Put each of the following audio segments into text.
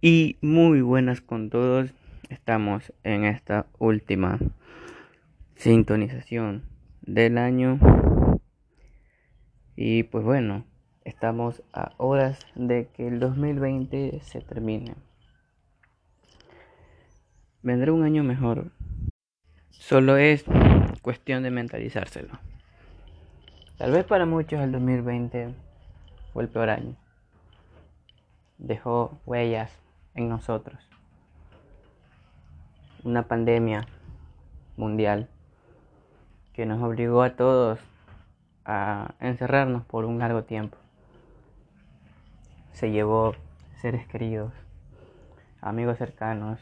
Y muy buenas con todos. Estamos en esta última sintonización del año. Y pues bueno, estamos a horas de que el 2020 se termine. Vendrá un año mejor. Solo es cuestión de mentalizárselo. Tal vez para muchos el 2020 fue el peor año. Dejó huellas en nosotros. Una pandemia mundial que nos obligó a todos a encerrarnos por un largo tiempo. Se llevó seres queridos, amigos cercanos,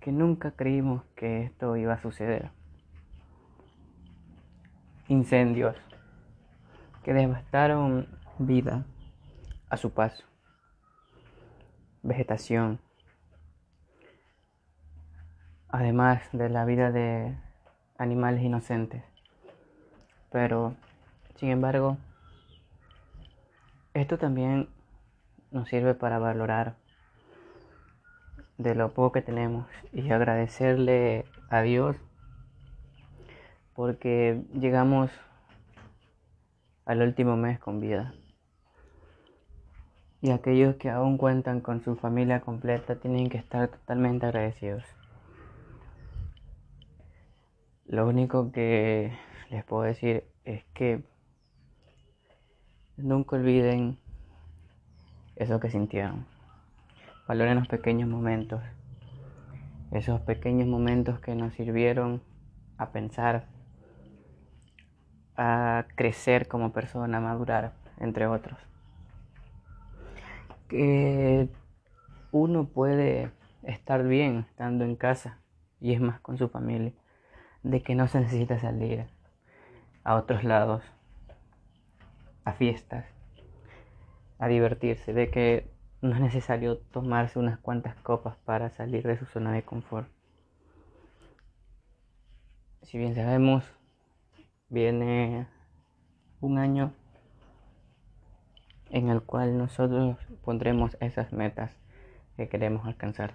que nunca creímos que esto iba a suceder. Incendios que devastaron vida a su paso vegetación, además de la vida de animales inocentes. Pero, sin embargo, esto también nos sirve para valorar de lo poco que tenemos y agradecerle a Dios porque llegamos al último mes con vida y aquellos que aún cuentan con su familia completa tienen que estar totalmente agradecidos. Lo único que les puedo decir es que nunca olviden eso que sintieron. Valoren los pequeños momentos, esos pequeños momentos que nos sirvieron a pensar, a crecer como persona, a madurar, entre otros que uno puede estar bien estando en casa y es más con su familia, de que no se necesita salir a otros lados, a fiestas, a divertirse, de que no es necesario tomarse unas cuantas copas para salir de su zona de confort. Si bien sabemos, viene un año en el cual nosotros pondremos esas metas que queremos alcanzar.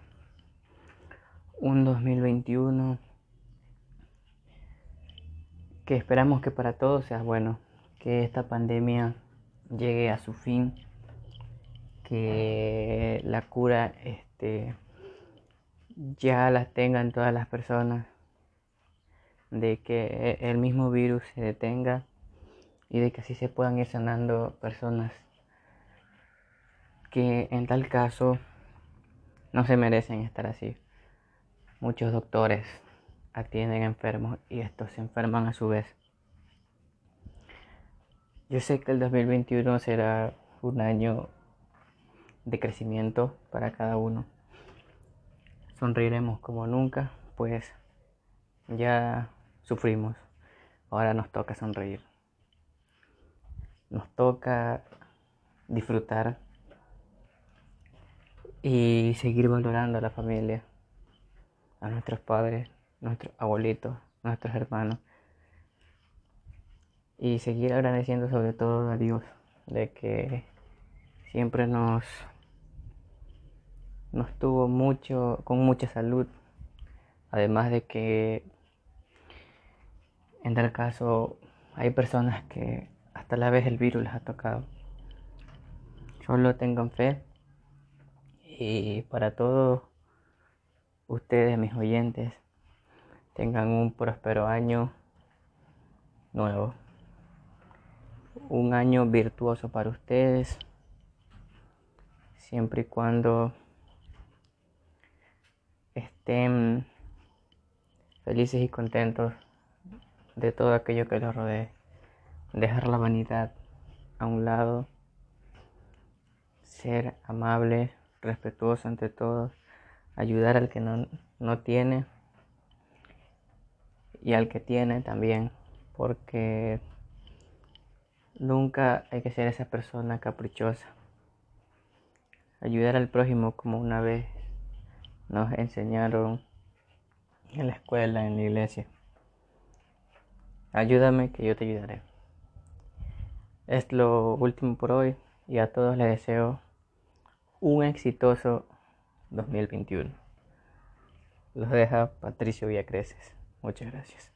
Un 2021 que esperamos que para todos sea bueno, que esta pandemia llegue a su fin, que la cura este, ya la tengan todas las personas, de que el mismo virus se detenga y de que así se puedan ir sanando personas que en tal caso no se merecen estar así. Muchos doctores atienden enfermos y estos se enferman a su vez. Yo sé que el 2021 será un año de crecimiento para cada uno. Sonreiremos como nunca, pues ya sufrimos. Ahora nos toca sonreír. Nos toca disfrutar y seguir valorando a la familia, a nuestros padres, nuestros abuelitos, nuestros hermanos. Y seguir agradeciendo sobre todo a Dios de que siempre nos nos tuvo mucho con mucha salud. Además de que en tal caso hay personas que hasta la vez el virus les ha tocado. Solo tengan fe y para todos ustedes, mis oyentes, tengan un próspero año nuevo. Un año virtuoso para ustedes, siempre y cuando estén felices y contentos de todo aquello que los rodee. Dejar la vanidad a un lado, ser amables respetuoso ante todos, ayudar al que no, no tiene y al que tiene también, porque nunca hay que ser esa persona caprichosa. Ayudar al prójimo como una vez nos enseñaron en la escuela, en la iglesia. Ayúdame que yo te ayudaré. Es lo último por hoy y a todos les deseo un exitoso 2021. Los deja Patricio Villacreces. Muchas gracias.